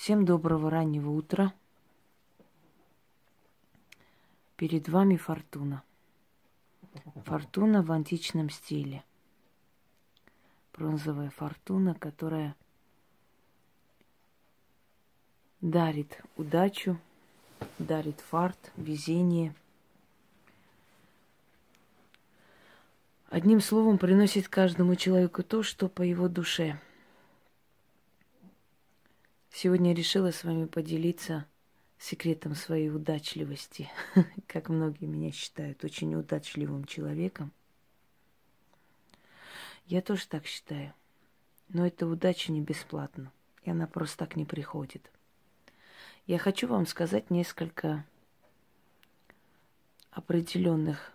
Всем доброго раннего утра. Перед вами фортуна. Фортуна в античном стиле. Бронзовая фортуна, которая дарит удачу, дарит фарт, везение. Одним словом, приносит каждому человеку то, что по его душе – Сегодня решила с вами поделиться секретом своей удачливости, как многие меня считают очень удачливым человеком. Я тоже так считаю. Но эта удача не бесплатна, и она просто так не приходит. Я хочу вам сказать несколько определенных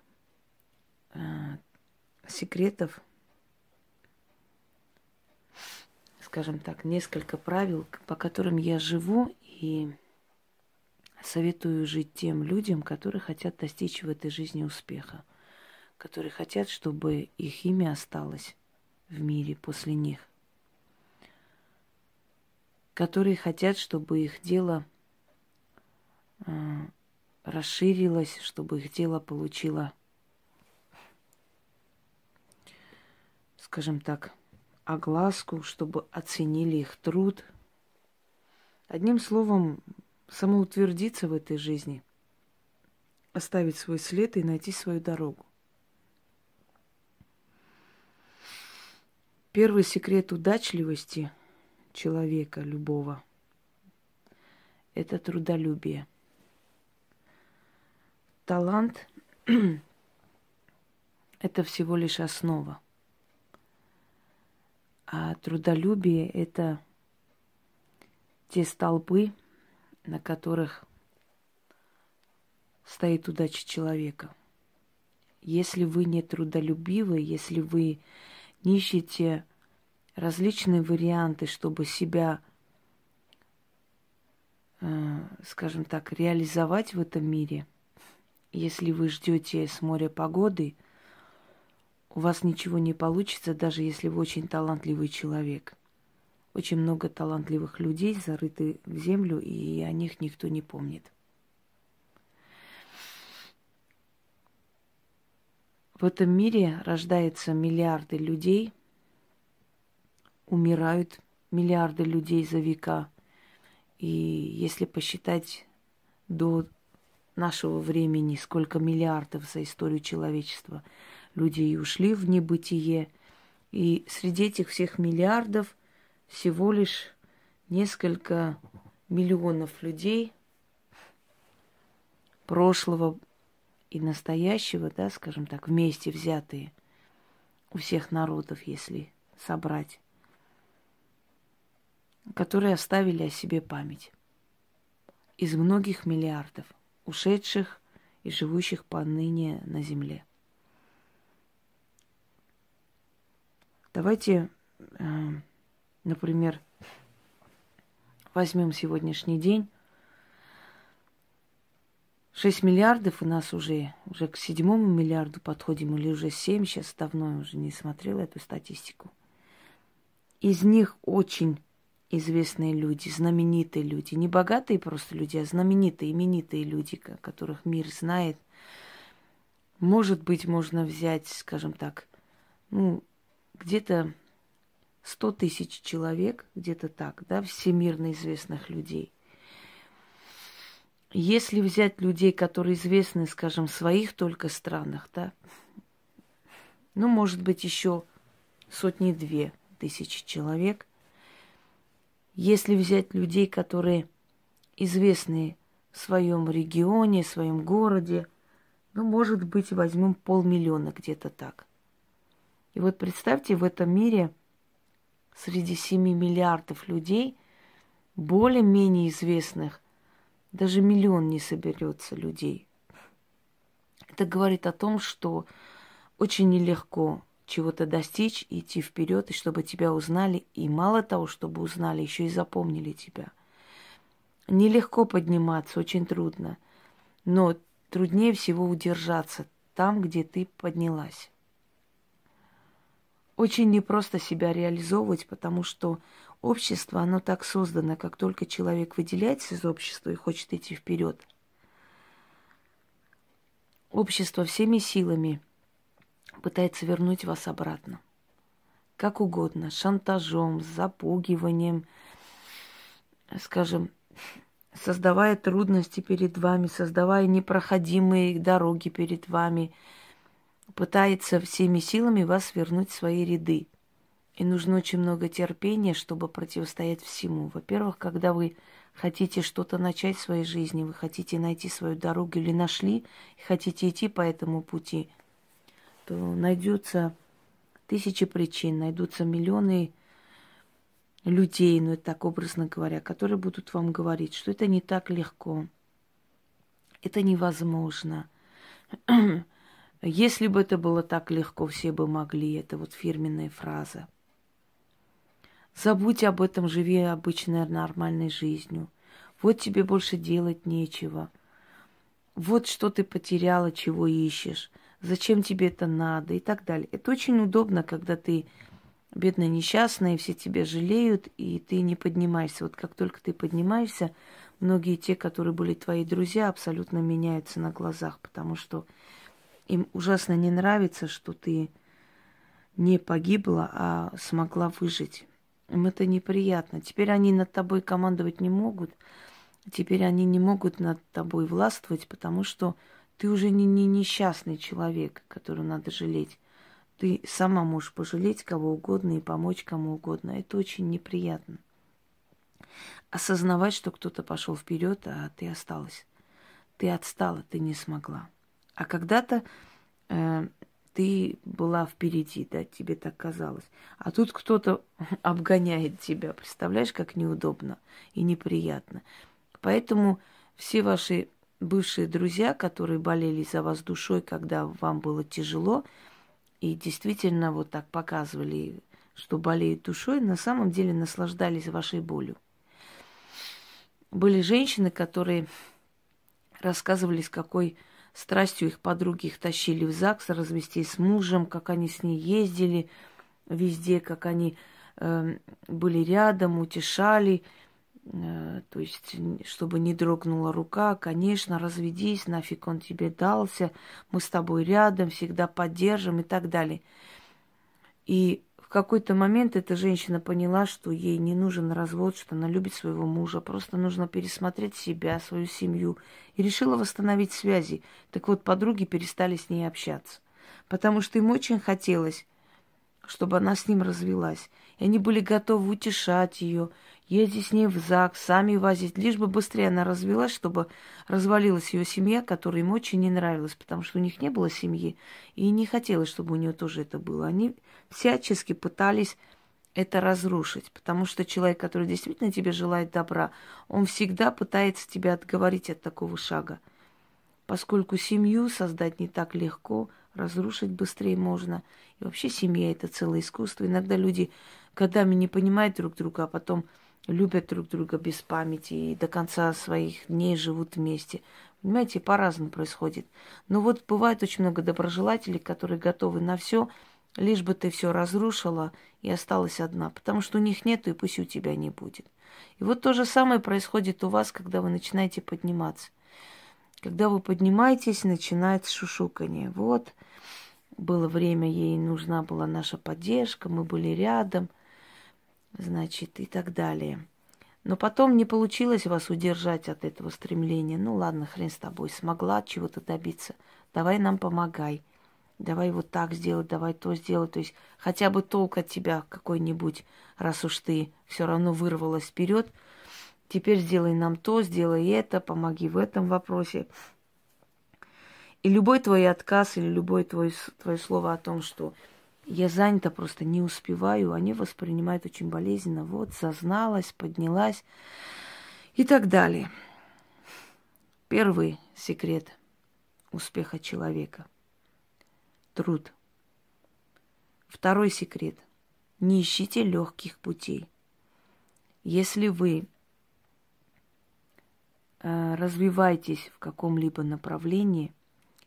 э, секретов, скажем так, несколько правил, по которым я живу и советую жить тем людям, которые хотят достичь в этой жизни успеха, которые хотят, чтобы их имя осталось в мире после них, которые хотят, чтобы их дело э, расширилось, чтобы их дело получило, скажем так, огласку, чтобы оценили их труд. Одним словом, самоутвердиться в этой жизни, оставить свой след и найти свою дорогу. Первый секрет удачливости человека любого – это трудолюбие. Талант – это всего лишь основа. А трудолюбие – это те столбы, на которых стоит удача человека. Если вы не трудолюбивы, если вы ищете различные варианты, чтобы себя, э, скажем так, реализовать в этом мире, если вы ждете с моря погоды – у вас ничего не получится, даже если вы очень талантливый человек. Очень много талантливых людей зарыты в землю, и о них никто не помнит. В этом мире рождаются миллиарды людей, умирают миллиарды людей за века. И если посчитать до нашего времени, сколько миллиардов за историю человечества – людей ушли в небытие. И среди этих всех миллиардов всего лишь несколько миллионов людей прошлого и настоящего, да, скажем так, вместе взятые у всех народов, если собрать, которые оставили о себе память из многих миллиардов, ушедших и живущих поныне на земле. Давайте, э, например, возьмем сегодняшний день. 6 миллиардов у нас уже, уже к седьмому миллиарду подходим, или уже 7, сейчас давно уже не смотрела эту статистику. Из них очень известные люди, знаменитые люди. Не богатые просто люди, а знаменитые, именитые люди, которых мир знает. Может быть, можно взять, скажем так, ну, где-то 100 тысяч человек, где-то так, да, всемирно известных людей. Если взять людей, которые известны, скажем, в своих только странах, да, ну, может быть, еще сотни-две тысячи человек. Если взять людей, которые известны в своем регионе, в своем городе, ну, может быть, возьмем полмиллиона где-то так – и вот представьте, в этом мире среди 7 миллиардов людей, более-менее известных, даже миллион не соберется людей. Это говорит о том, что очень нелегко чего-то достичь, идти вперед, и чтобы тебя узнали, и мало того, чтобы узнали, еще и запомнили тебя. Нелегко подниматься, очень трудно, но труднее всего удержаться там, где ты поднялась очень непросто себя реализовывать, потому что Общество, оно так создано, как только человек выделяется из общества и хочет идти вперед. Общество всеми силами пытается вернуть вас обратно. Как угодно, шантажом, запугиванием, скажем, создавая трудности перед вами, создавая непроходимые дороги перед вами, пытается всеми силами вас вернуть в свои ряды. И нужно очень много терпения, чтобы противостоять всему. Во-первых, когда вы хотите что-то начать в своей жизни, вы хотите найти свою дорогу или нашли, и хотите идти по этому пути, то найдется тысячи причин, найдутся миллионы людей, ну это так образно говоря, которые будут вам говорить, что это не так легко, это невозможно. Если бы это было так легко, все бы могли. Это вот фирменная фраза. Забудь об этом, живи обычной нормальной жизнью. Вот тебе больше делать нечего. Вот что ты потеряла, чего ищешь. Зачем тебе это надо и так далее. Это очень удобно, когда ты бедная несчастная, все тебя жалеют, и ты не поднимаешься. Вот как только ты поднимаешься, многие те, которые были твои друзья, абсолютно меняются на глазах, потому что им ужасно не нравится, что ты не погибла, а смогла выжить. Им это неприятно. Теперь они над тобой командовать не могут. Теперь они не могут над тобой властвовать, потому что ты уже не, не несчастный человек, которого надо жалеть. Ты сама можешь пожалеть кого угодно и помочь кому угодно. Это очень неприятно. Осознавать, что кто-то пошел вперед, а ты осталась. Ты отстала, ты не смогла. А когда-то э, ты была впереди, да, тебе так казалось. А тут кто-то обгоняет тебя. Представляешь, как неудобно и неприятно. Поэтому все ваши бывшие друзья, которые болели за вас душой, когда вам было тяжело, и действительно вот так показывали, что болеют душой, на самом деле наслаждались вашей болью. Были женщины, которые рассказывали, с какой страстью их подруги их тащили в ЗАГС развести с мужем, как они с ней ездили везде, как они э, были рядом, утешали, э, то есть, чтобы не дрогнула рука, конечно, разведись, нафиг он тебе дался, мы с тобой рядом, всегда поддержим и так далее. И какой-то момент эта женщина поняла, что ей не нужен развод, что она любит своего мужа, просто нужно пересмотреть себя, свою семью, и решила восстановить связи. Так вот, подруги перестали с ней общаться, потому что им очень хотелось, чтобы она с ним развелась. И они были готовы утешать ее, ездить с ней в ЗАГС, сами возить, лишь бы быстрее она развелась, чтобы развалилась ее семья, которая им очень не нравилась, потому что у них не было семьи, и не хотелось, чтобы у нее тоже это было. Они всячески пытались это разрушить, потому что человек, который действительно тебе желает добра, он всегда пытается тебя отговорить от такого шага. Поскольку семью создать не так легко, разрушить быстрее можно. И вообще семья это целое искусство. Иногда люди годами не понимают друг друга, а потом любят друг друга без памяти и до конца своих дней живут вместе. Понимаете, по-разному происходит. Но вот бывает очень много доброжелателей, которые готовы на все, лишь бы ты все разрушила и осталась одна, потому что у них нету и пусть у тебя не будет. И вот то же самое происходит у вас, когда вы начинаете подниматься. Когда вы поднимаетесь, начинается шушукание. Вот, было время, ей нужна была наша поддержка, мы были рядом – значит, и так далее. Но потом не получилось вас удержать от этого стремления. Ну ладно, хрен с тобой, смогла чего-то добиться. Давай нам помогай. Давай вот так сделать, давай то сделать. То есть хотя бы толк от тебя какой-нибудь, раз уж ты все равно вырвалась вперед. Теперь сделай нам то, сделай это, помоги в этом вопросе. И любой твой отказ или любое твое, твое слово о том, что я занята, просто не успеваю, они воспринимают очень болезненно. Вот, зазналась, поднялась и так далее. Первый секрет успеха человека – труд. Второй секрет – не ищите легких путей. Если вы э, развиваетесь в каком-либо направлении,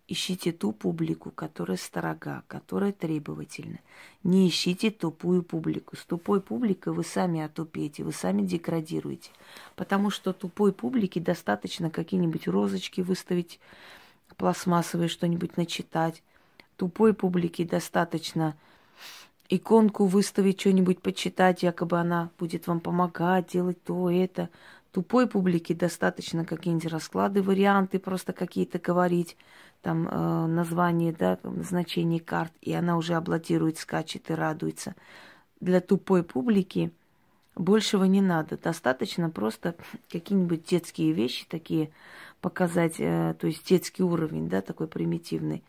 ищите ту публику, которая строга, которая требовательна. Не ищите тупую публику. С тупой публикой вы сами отупеете, вы сами деградируете. Потому что тупой публике достаточно какие-нибудь розочки выставить, пластмассовые что-нибудь начитать. Тупой публике достаточно иконку выставить, что-нибудь почитать, якобы она будет вам помогать, делать то, это. Тупой публике достаточно какие-нибудь расклады, варианты, просто какие-то говорить, там э, название, да, значение карт, и она уже аплодирует, скачет и радуется. Для тупой публики большего не надо. Достаточно просто какие-нибудь детские вещи такие показать, э, то есть детский уровень, да, такой примитивный.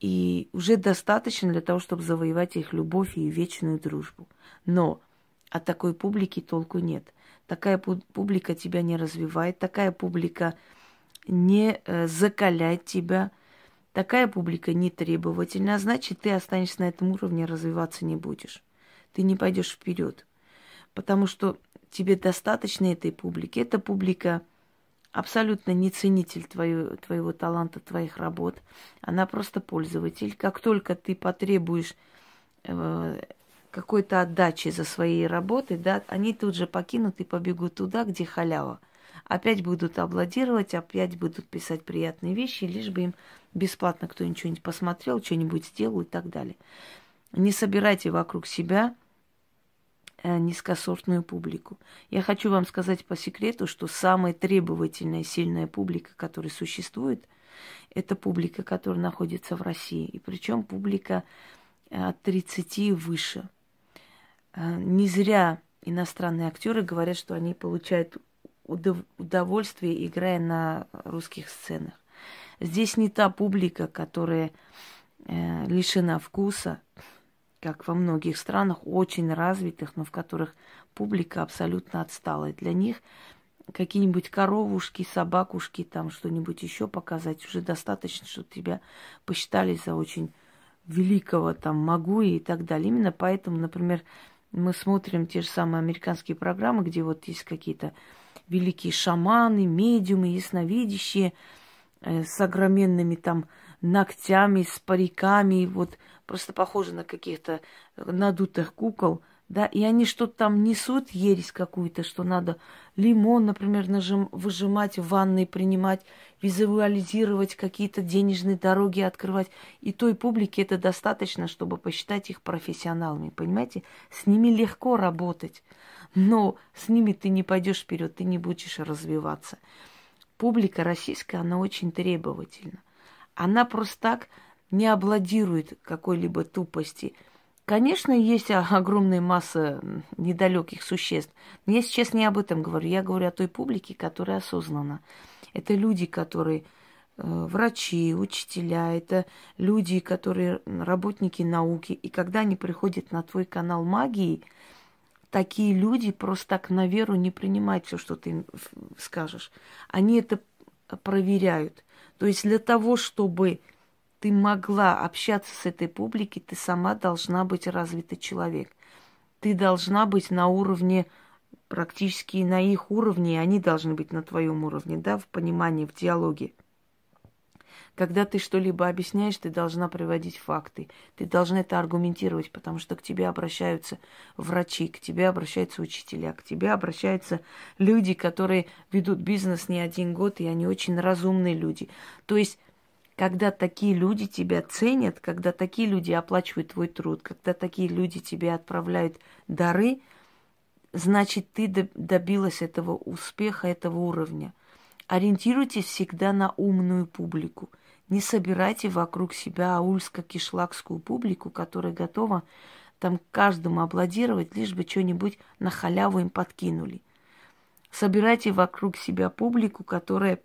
И уже достаточно для того, чтобы завоевать их любовь и вечную дружбу. Но от такой публики толку нет. Такая публика тебя не развивает, такая публика не э, закаляет тебя, такая публика не требовательна, а значит, ты останешься на этом уровне, развиваться не будешь. Ты не пойдешь вперед. Потому что тебе достаточно этой публики. Эта публика абсолютно не ценитель твою, твоего таланта, твоих работ. Она просто пользователь. Как только ты потребуешь э, какой-то отдачи за свои работы, да, они тут же покинут и побегут туда, где халява. Опять будут аплодировать, опять будут писать приятные вещи, лишь бы им бесплатно кто-нибудь что-нибудь посмотрел, что-нибудь сделал и так далее. Не собирайте вокруг себя э, низкосортную публику. Я хочу вам сказать по секрету, что самая требовательная, сильная публика, которая существует, это публика, которая находится в России. И причем публика от 30 и выше. Э, не зря иностранные актеры говорят, что они получают удовольствие, играя на русских сценах. Здесь не та публика, которая э, лишена вкуса, как во многих странах, очень развитых, но в которых публика абсолютно отсталая. Для них какие-нибудь коровушки, собакушки, там что-нибудь еще показать уже достаточно, чтобы тебя посчитали за очень великого там могу и так далее. Именно поэтому, например, мы смотрим те же самые американские программы, где вот есть какие-то великие шаманы, медиумы, ясновидящие, э, с огроменными там ногтями, с париками, вот просто похожи на каких-то надутых кукол – да, и они что-то там несут, ересь какую-то, что надо лимон, например, нажим, выжимать в ванной, принимать, визуализировать какие-то денежные дороги, открывать. И той публике это достаточно, чтобы посчитать их профессионалами, понимаете? С ними легко работать, но с ними ты не пойдешь вперед, ты не будешь развиваться. Публика российская, она очень требовательна. Она просто так не обладирует какой-либо тупости – Конечно, есть огромная масса недалеких существ. Но я сейчас не об этом говорю. Я говорю о той публике, которая осознанна. Это люди, которые э, врачи, учителя, это люди, которые работники науки. И когда они приходят на твой канал магии, такие люди просто так на веру не принимают все, что ты им скажешь. Они это проверяют. То есть для того, чтобы ты могла общаться с этой публикой, ты сама должна быть развитый человек. Ты должна быть на уровне, практически на их уровне, и они должны быть на твоем уровне, да, в понимании, в диалоге. Когда ты что-либо объясняешь, ты должна приводить факты. Ты должна это аргументировать, потому что к тебе обращаются врачи, к тебе обращаются учителя, к тебе обращаются люди, которые ведут бизнес не один год, и они очень разумные люди. То есть когда такие люди тебя ценят, когда такие люди оплачивают твой труд, когда такие люди тебе отправляют дары, значит, ты добилась этого успеха, этого уровня. Ориентируйтесь всегда на умную публику. Не собирайте вокруг себя аульско-кишлакскую публику, которая готова там каждому аплодировать, лишь бы что-нибудь на халяву им подкинули. Собирайте вокруг себя публику, которая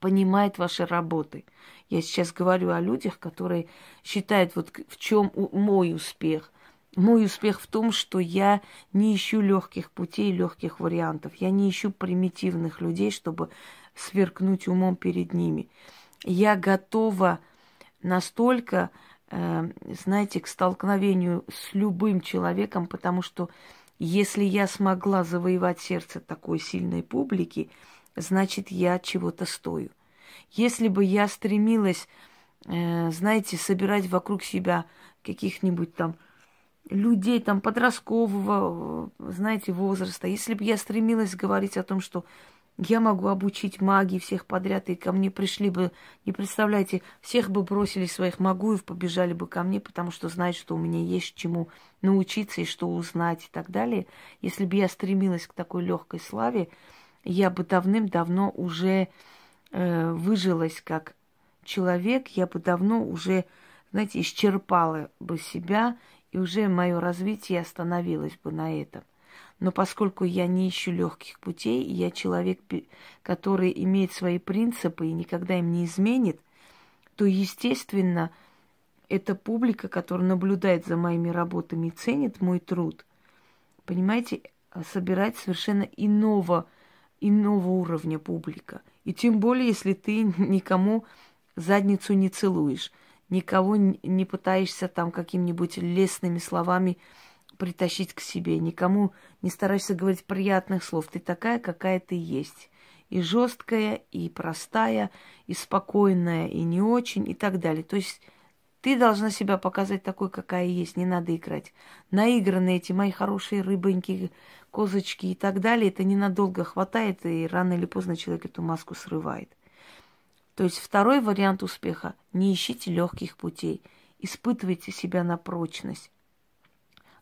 понимает ваши работы. Я сейчас говорю о людях, которые считают, вот в чем мой успех. Мой успех в том, что я не ищу легких путей, легких вариантов. Я не ищу примитивных людей, чтобы сверкнуть умом перед ними. Я готова настолько, э, знаете, к столкновению с любым человеком, потому что если я смогла завоевать сердце такой сильной публики, значит, я чего-то стою. Если бы я стремилась, э, знаете, собирать вокруг себя каких-нибудь там людей там подросткового, знаете, возраста, если бы я стремилась говорить о том, что я могу обучить магии всех подряд, и ко мне пришли бы, не представляете, всех бы бросили своих магуев, побежали бы ко мне, потому что знают, что у меня есть чему научиться и что узнать и так далее. Если бы я стремилась к такой легкой славе, я бы давным-давно уже э, выжилась как человек, я бы давно уже, знаете, исчерпала бы себя, и уже мое развитие остановилось бы на этом. Но поскольку я не ищу легких путей, я человек, который имеет свои принципы и никогда им не изменит, то, естественно, эта публика, которая наблюдает за моими работами и ценит мой труд, понимаете, собирать совершенно иного, иного уровня публика. И тем более, если ты никому задницу не целуешь, никого не пытаешься там какими-нибудь лестными словами притащить к себе, никому не стараешься говорить приятных слов. Ты такая, какая ты есть. И жесткая, и простая, и спокойная, и не очень, и так далее. То есть ты должна себя показать такой, какая есть, не надо играть. Наигранные эти мои хорошие рыбоньки, козочки и так далее, это ненадолго хватает, и рано или поздно человек эту маску срывает. То есть второй вариант успеха – не ищите легких путей, испытывайте себя на прочность.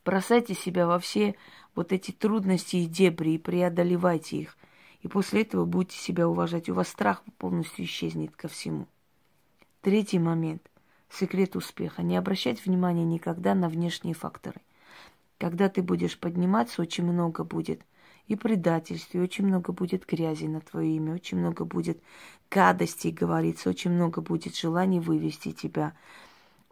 Бросайте себя во все вот эти трудности и дебри и преодолевайте их. И после этого будете себя уважать. У вас страх полностью исчезнет ко всему. Третий момент. Секрет успеха. Не обращать внимания никогда на внешние факторы. Когда ты будешь подниматься, очень много будет и предательств, и очень много будет грязи на твое имя, очень много будет гадостей говорится, очень много будет желаний вывести тебя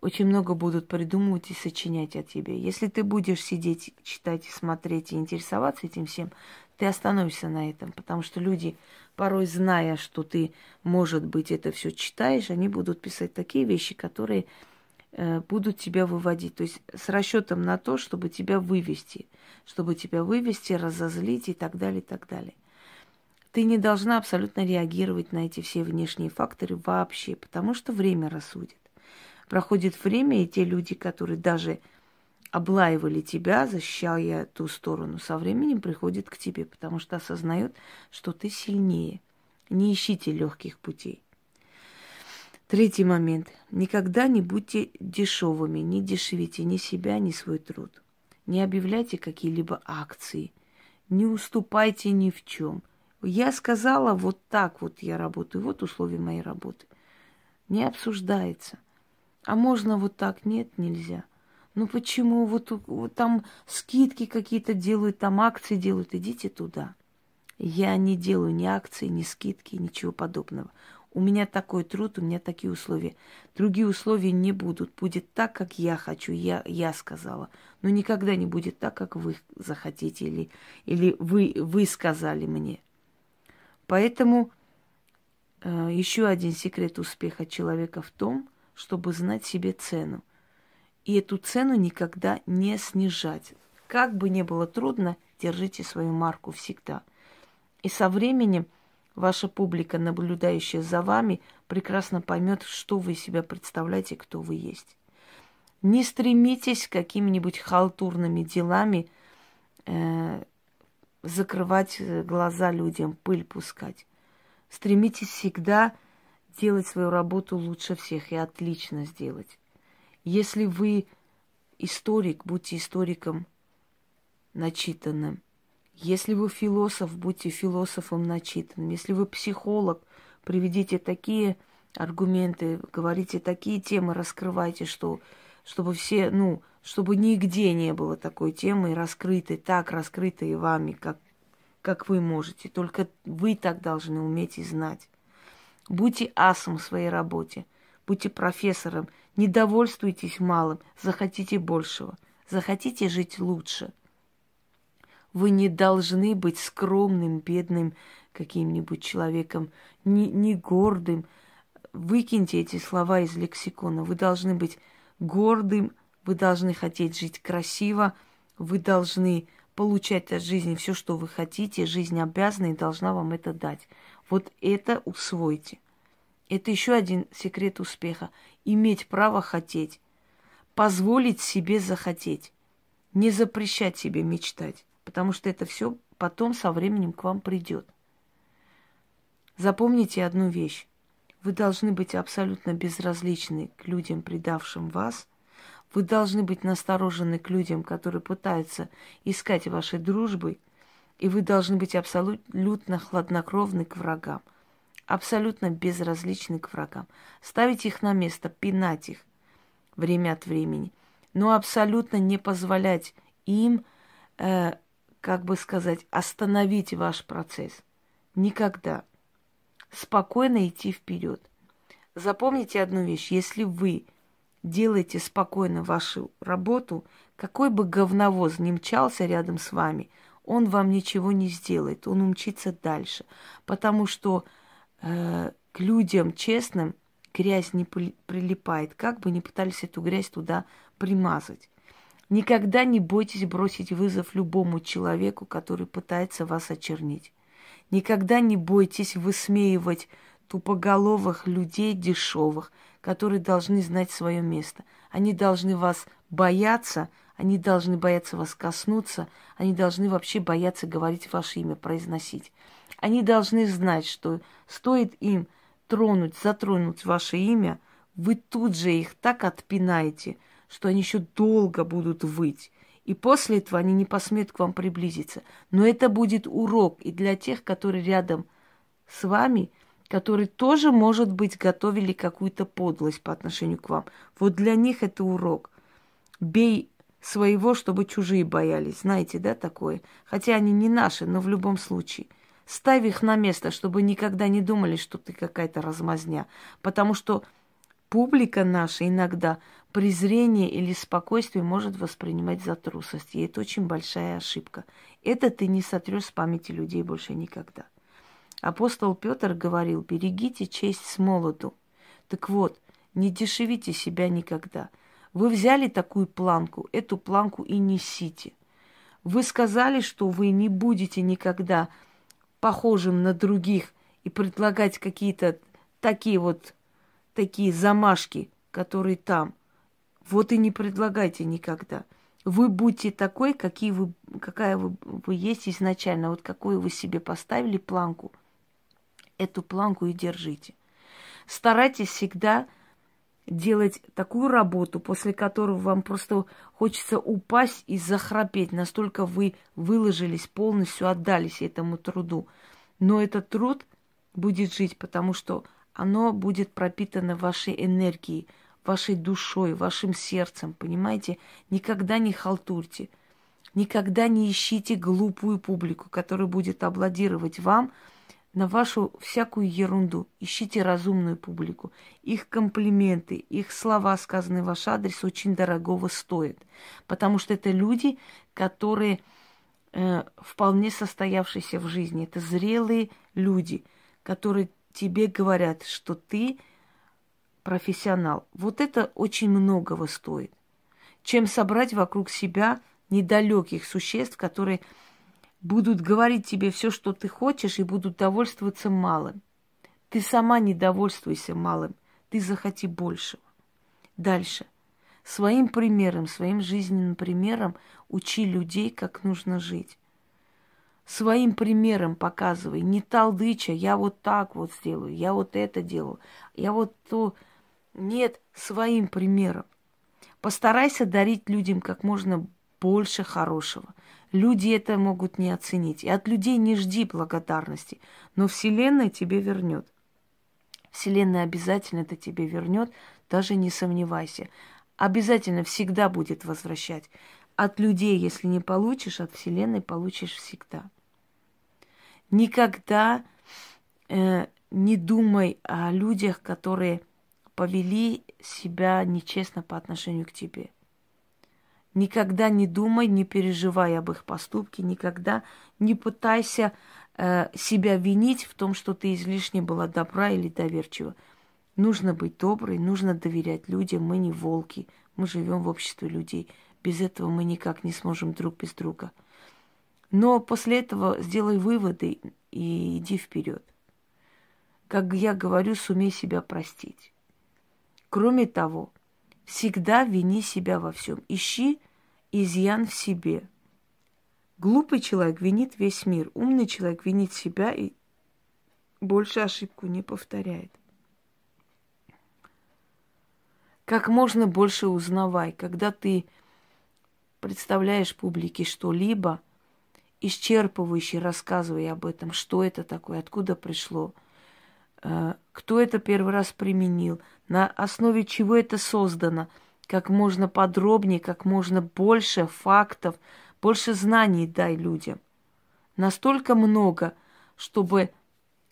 очень много будут придумывать и сочинять о тебе. Если ты будешь сидеть, читать, смотреть и интересоваться этим всем, ты остановишься на этом, потому что люди, порой зная, что ты, может быть, это все читаешь, они будут писать такие вещи, которые будут тебя выводить. То есть с расчетом на то, чтобы тебя вывести, чтобы тебя вывести, разозлить и так далее, и так далее. Ты не должна абсолютно реагировать на эти все внешние факторы вообще, потому что время рассудит. Проходит время, и те люди, которые даже облаивали тебя, защищая ту сторону, со временем приходят к тебе, потому что осознают, что ты сильнее. Не ищите легких путей. Третий момент. Никогда не будьте дешевыми, не дешевите ни себя, ни свой труд. Не объявляйте какие-либо акции, не уступайте ни в чем. Я сказала, вот так вот я работаю, вот условия моей работы. Не обсуждается. А можно вот так? Нет, нельзя. Ну почему? Вот, вот там скидки какие-то делают, там акции делают. Идите туда. Я не делаю ни акции, ни скидки, ничего подобного. У меня такой труд, у меня такие условия. Другие условия не будут. Будет так, как я хочу, я, я сказала. Но никогда не будет так, как вы захотите или, или вы, вы сказали мне. Поэтому э, еще один секрет успеха человека в том, чтобы знать себе цену. И эту цену никогда не снижать. Как бы ни было трудно, держите свою марку всегда. И со временем ваша публика, наблюдающая за вами, прекрасно поймет, что вы себя представляете, кто вы есть. Не стремитесь какими-нибудь халтурными делами э, закрывать глаза людям, пыль пускать. Стремитесь всегда делать свою работу лучше всех и отлично сделать. Если вы историк, будьте историком начитанным. Если вы философ, будьте философом начитанным. Если вы психолог, приведите такие аргументы, говорите такие темы, раскрывайте, что, чтобы все, ну, чтобы нигде не было такой темы раскрытой, так раскрытой вами, как, как вы можете. Только вы так должны уметь и знать. Будьте асом в своей работе, будьте профессором, не довольствуйтесь малым, захотите большего, захотите жить лучше. Вы не должны быть скромным, бедным каким-нибудь человеком, не, не гордым. Выкиньте эти слова из лексикона. Вы должны быть гордым, вы должны хотеть жить красиво, вы должны получать от жизни все, что вы хотите. Жизнь обязана и должна вам это дать. Вот это усвойте. Это еще один секрет успеха. Иметь право хотеть. Позволить себе захотеть. Не запрещать себе мечтать. Потому что это все потом со временем к вам придет. Запомните одну вещь. Вы должны быть абсолютно безразличны к людям, предавшим вас. Вы должны быть насторожены к людям, которые пытаются искать вашей дружбы. И вы должны быть абсолютно хладнокровны к врагам. Абсолютно безразличны к врагам. Ставить их на место, пинать их время от времени. Но абсолютно не позволять им, э, как бы сказать, остановить ваш процесс. Никогда спокойно идти вперед. Запомните одну вещь, если вы делаете спокойно вашу работу, какой бы говновоз ни мчался рядом с вами, он вам ничего не сделает, он умчится дальше. Потому что э, к людям честным грязь не прилипает, как бы ни пытались эту грязь туда примазать. Никогда не бойтесь бросить вызов любому человеку, который пытается вас очернить. Никогда не бойтесь высмеивать тупоголовых людей дешевых, которые должны знать свое место. Они должны вас бояться, они должны бояться вас коснуться, они должны вообще бояться говорить ваше имя, произносить. Они должны знать, что стоит им тронуть, затронуть ваше имя, вы тут же их так отпинаете, что они еще долго будут выть. И после этого они не посмеют к вам приблизиться. Но это будет урок и для тех, которые рядом с вами, которые тоже, может быть, готовили какую-то подлость по отношению к вам. Вот для них это урок. Бей своего, чтобы чужие боялись. Знаете, да, такое? Хотя они не наши, но в любом случае. Ставь их на место, чтобы никогда не думали, что ты какая-то размазня. Потому что публика наша иногда презрение или спокойствие может воспринимать за трусость. И это очень большая ошибка. Это ты не сотрешь с памяти людей больше никогда. Апостол Петр говорил, берегите честь с молоду. Так вот, не дешевите себя никогда. Вы взяли такую планку, эту планку и несите. Вы сказали, что вы не будете никогда похожим на других и предлагать какие-то такие вот такие замашки, которые там. Вот и не предлагайте никогда. Вы будьте такой, какие вы, какая вы, вы есть изначально, вот какую вы себе поставили планку. Эту планку и держите. Старайтесь всегда делать такую работу, после которой вам просто хочется упасть и захрапеть. Настолько вы выложились, полностью отдались этому труду. Но этот труд будет жить, потому что оно будет пропитано вашей энергией, вашей душой, вашим сердцем, понимаете? Никогда не халтурьте, никогда не ищите глупую публику, которая будет аплодировать вам на вашу всякую ерунду. Ищите разумную публику. Их комплименты, их слова, сказанные в ваш адрес, очень дорогого стоят. Потому что это люди, которые э, вполне состоявшиеся в жизни. Это зрелые люди, которые тебе говорят, что ты профессионал. Вот это очень многого стоит, чем собрать вокруг себя недалеких существ, которые будут говорить тебе все, что ты хочешь, и будут довольствоваться малым. Ты сама не довольствуйся малым, ты захоти большего. Дальше. Своим примером, своим жизненным примером учи людей, как нужно жить. Своим примером показывай, не талдыча, я вот так вот сделаю, я вот это делаю, я вот то нет своим примером. Постарайся дарить людям как можно больше хорошего. Люди это могут не оценить. И от людей не жди благодарности. Но Вселенная тебе вернет. Вселенная обязательно это тебе вернет, даже не сомневайся. Обязательно всегда будет возвращать. От людей, если не получишь, от Вселенной получишь всегда. Никогда э, не думай о людях, которые повели себя нечестно по отношению к тебе. Никогда не думай, не переживай об их поступке, никогда не пытайся э, себя винить в том, что ты излишне была добра или доверчива. Нужно быть доброй, нужно доверять людям. Мы не волки, мы живем в обществе людей. Без этого мы никак не сможем друг без друга. Но после этого сделай выводы и иди вперед. как я говорю, сумей себя простить. Кроме того, всегда вини себя во всем. Ищи изъян в себе. Глупый человек винит весь мир, умный человек винит себя и больше ошибку не повторяет. Как можно больше узнавай, когда ты представляешь публике что-либо, исчерпывающе рассказывай об этом, что это такое, откуда пришло, э, кто это первый раз применил, на основе чего это создано, как можно подробнее, как можно больше фактов, больше знаний дай людям. Настолько много, чтобы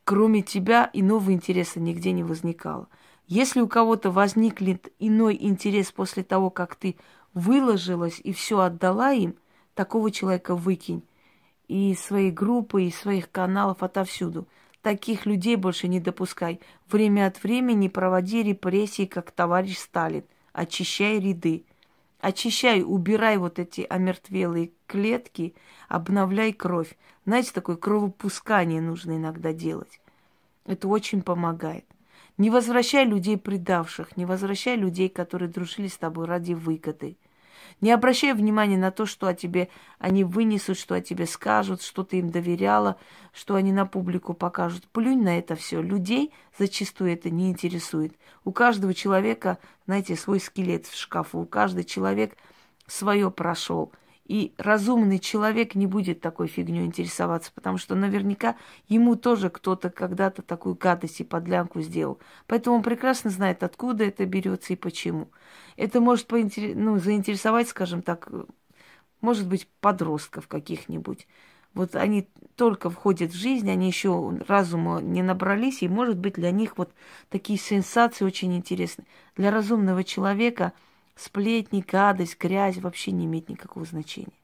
кроме тебя иного интереса нигде не возникало. Если у кого-то возникнет иной интерес после того, как ты выложилась и все отдала им, такого человека выкинь. И своей группы, из своих каналов, отовсюду. Таких людей больше не допускай. Время от времени проводи репрессии, как товарищ Сталин. Очищай ряды. Очищай, убирай вот эти омертвелые клетки, обновляй кровь. Знаете, такое кровопускание нужно иногда делать. Это очень помогает. Не возвращай людей предавших, не возвращай людей, которые дружили с тобой ради выгоды. Не обращай внимания на то, что о тебе они вынесут, что о тебе скажут, что ты им доверяла, что они на публику покажут. Плюнь на это все. Людей зачастую это не интересует. У каждого человека, знаете, свой скелет в шкафу. У каждого человек свое прошел – и разумный человек не будет такой фигней интересоваться, потому что наверняка ему тоже кто-то когда-то такую гадость и подлянку сделал. Поэтому он прекрасно знает, откуда это берется и почему. Это может поинтер... ну, заинтересовать, скажем так, может быть, подростков каких-нибудь. Вот они только входят в жизнь, они еще разума не набрались, и, может быть, для них вот такие сенсации очень интересны. Для разумного человека – Сплетни, гадость, грязь вообще не имеет никакого значения.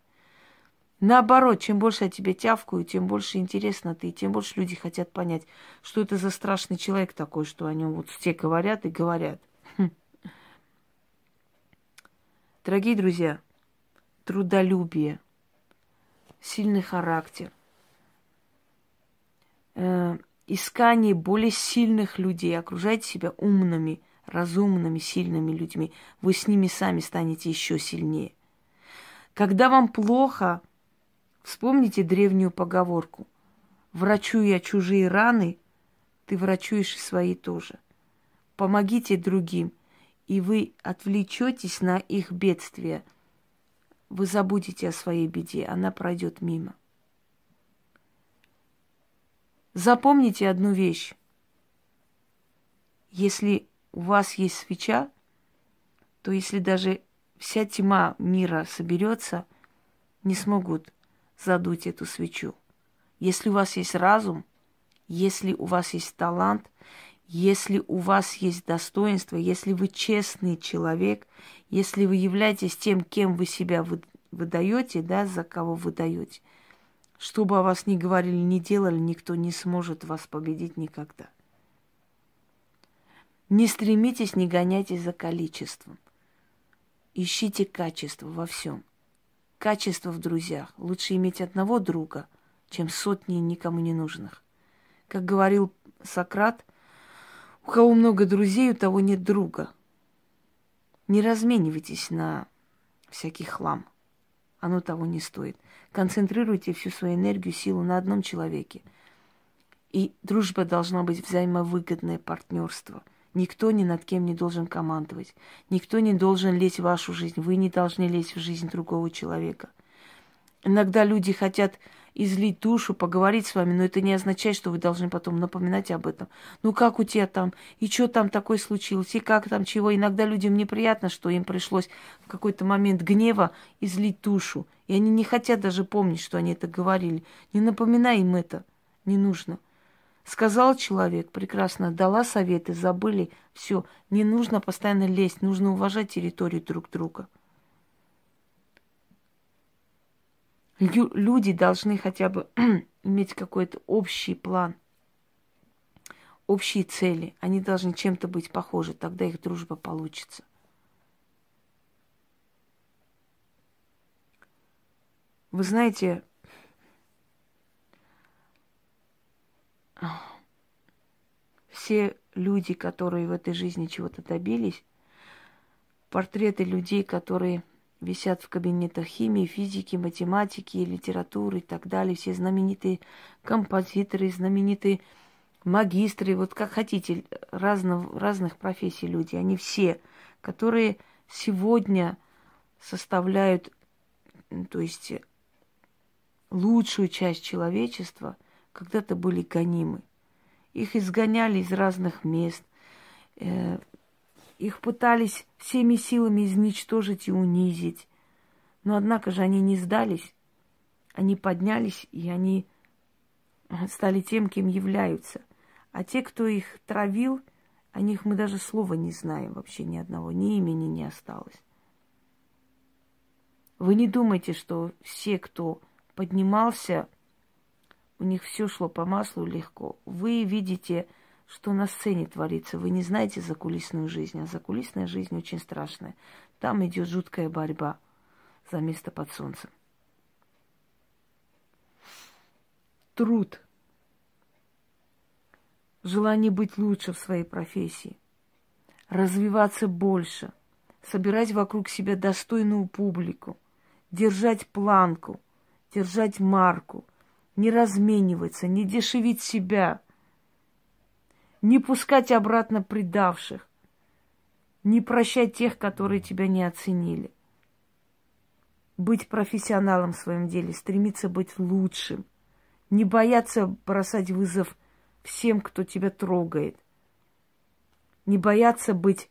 Наоборот, чем больше я тебе тявкаю, тем больше интересно ты, тем больше люди хотят понять, что это за страшный человек такой, что о нем вот все говорят и говорят. Хм. Дорогие друзья, трудолюбие, сильный характер, э, искание более сильных людей, окружайте себя умными – разумными, сильными людьми, вы с ними сами станете еще сильнее. Когда вам плохо, вспомните древнюю поговорку. Врачуя чужие раны, ты врачуешь свои тоже. Помогите другим, и вы отвлечетесь на их бедствие. Вы забудете о своей беде, она пройдет мимо. Запомните одну вещь. Если у вас есть свеча, то если даже вся тьма мира соберется, не смогут задуть эту свечу. Если у вас есть разум, если у вас есть талант, если у вас есть достоинство, если вы честный человек, если вы являетесь тем, кем вы себя выдаете, да, за кого вы даете, что бы о вас ни говорили, ни делали, никто не сможет вас победить никогда. Не стремитесь, не гоняйтесь за количеством. Ищите качество во всем. Качество в друзьях. Лучше иметь одного друга, чем сотни никому не нужных. Как говорил Сократ, у кого много друзей, у того нет друга. Не разменивайтесь на всякий хлам. Оно того не стоит. Концентрируйте всю свою энергию, силу на одном человеке. И дружба должна быть взаимовыгодное партнерство – Никто ни над кем не должен командовать. Никто не должен лезть в вашу жизнь. Вы не должны лезть в жизнь другого человека. Иногда люди хотят излить душу, поговорить с вами, но это не означает, что вы должны потом напоминать об этом. Ну как у тебя там? И что там такое случилось? И как там чего? Иногда людям неприятно, что им пришлось в какой-то момент гнева излить душу. И они не хотят даже помнить, что они это говорили. Не напоминай им это. Не нужно. Сказал человек, прекрасно, дала советы, забыли, все. Не нужно постоянно лезть, нужно уважать территорию друг друга. Лю- люди должны хотя бы иметь какой-то общий план, общие цели. Они должны чем-то быть похожи, тогда их дружба получится. Вы знаете, все люди, которые в этой жизни чего-то добились, портреты людей, которые висят в кабинетах химии, физики, математики, литературы и так далее, все знаменитые композиторы, знаменитые магистры, вот как хотите, разных, разных профессий люди, они все, которые сегодня составляют, то есть лучшую часть человечества, когда-то были гонимы. Их изгоняли из разных мест, э, их пытались всеми силами изничтожить и унизить. Но однако же они не сдались, они поднялись, и они стали тем, кем являются. А те, кто их травил, о них мы даже слова не знаем вообще ни одного, ни имени не осталось. Вы не думайте, что все, кто поднимался, у них все шло по маслу легко. Вы видите, что на сцене творится. Вы не знаете закулисную жизнь, а закулисная жизнь очень страшная. Там идет жуткая борьба за место под солнцем. Труд. Желание быть лучше в своей профессии. Развиваться больше. Собирать вокруг себя достойную публику держать планку, держать марку, не размениваться, не дешевить себя, не пускать обратно предавших, не прощать тех, которые тебя не оценили. Быть профессионалом в своем деле, стремиться быть лучшим, не бояться бросать вызов всем, кто тебя трогает, не бояться быть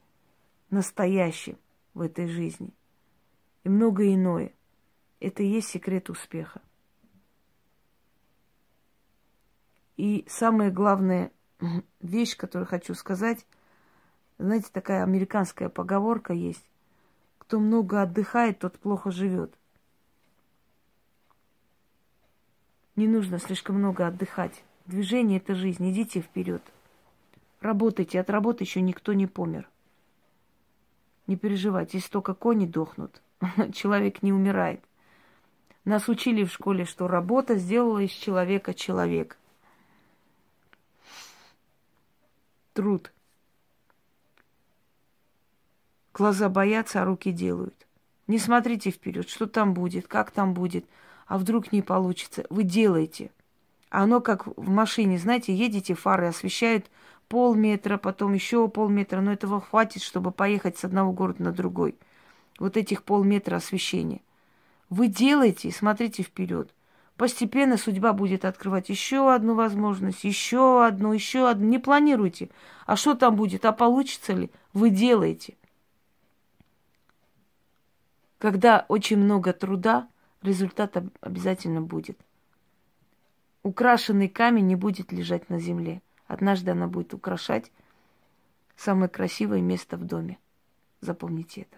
настоящим в этой жизни и многое иное – это и есть секрет успеха. И самая главная вещь, которую хочу сказать, знаете, такая американская поговорка есть. Кто много отдыхает, тот плохо живет. Не нужно слишком много отдыхать. Движение это жизнь. Идите вперед. Работайте. От работы еще никто не помер. Не переживайте, если только кони дохнут, человек не умирает. Нас учили в школе, что работа сделала из человека человек. Труд. Глаза боятся, а руки делают. Не смотрите вперед, что там будет, как там будет, а вдруг не получится. Вы делаете. А оно как в машине, знаете, едете, фары освещают полметра, потом еще полметра, но этого хватит, чтобы поехать с одного города на другой. Вот этих полметра освещения. Вы делаете и смотрите вперед. Постепенно судьба будет открывать еще одну возможность, еще одну, еще одну. Не планируйте. А что там будет, а получится ли? Вы делаете. Когда очень много труда, результат обязательно будет. Украшенный камень не будет лежать на земле. Однажды она будет украшать самое красивое место в доме. Запомните это.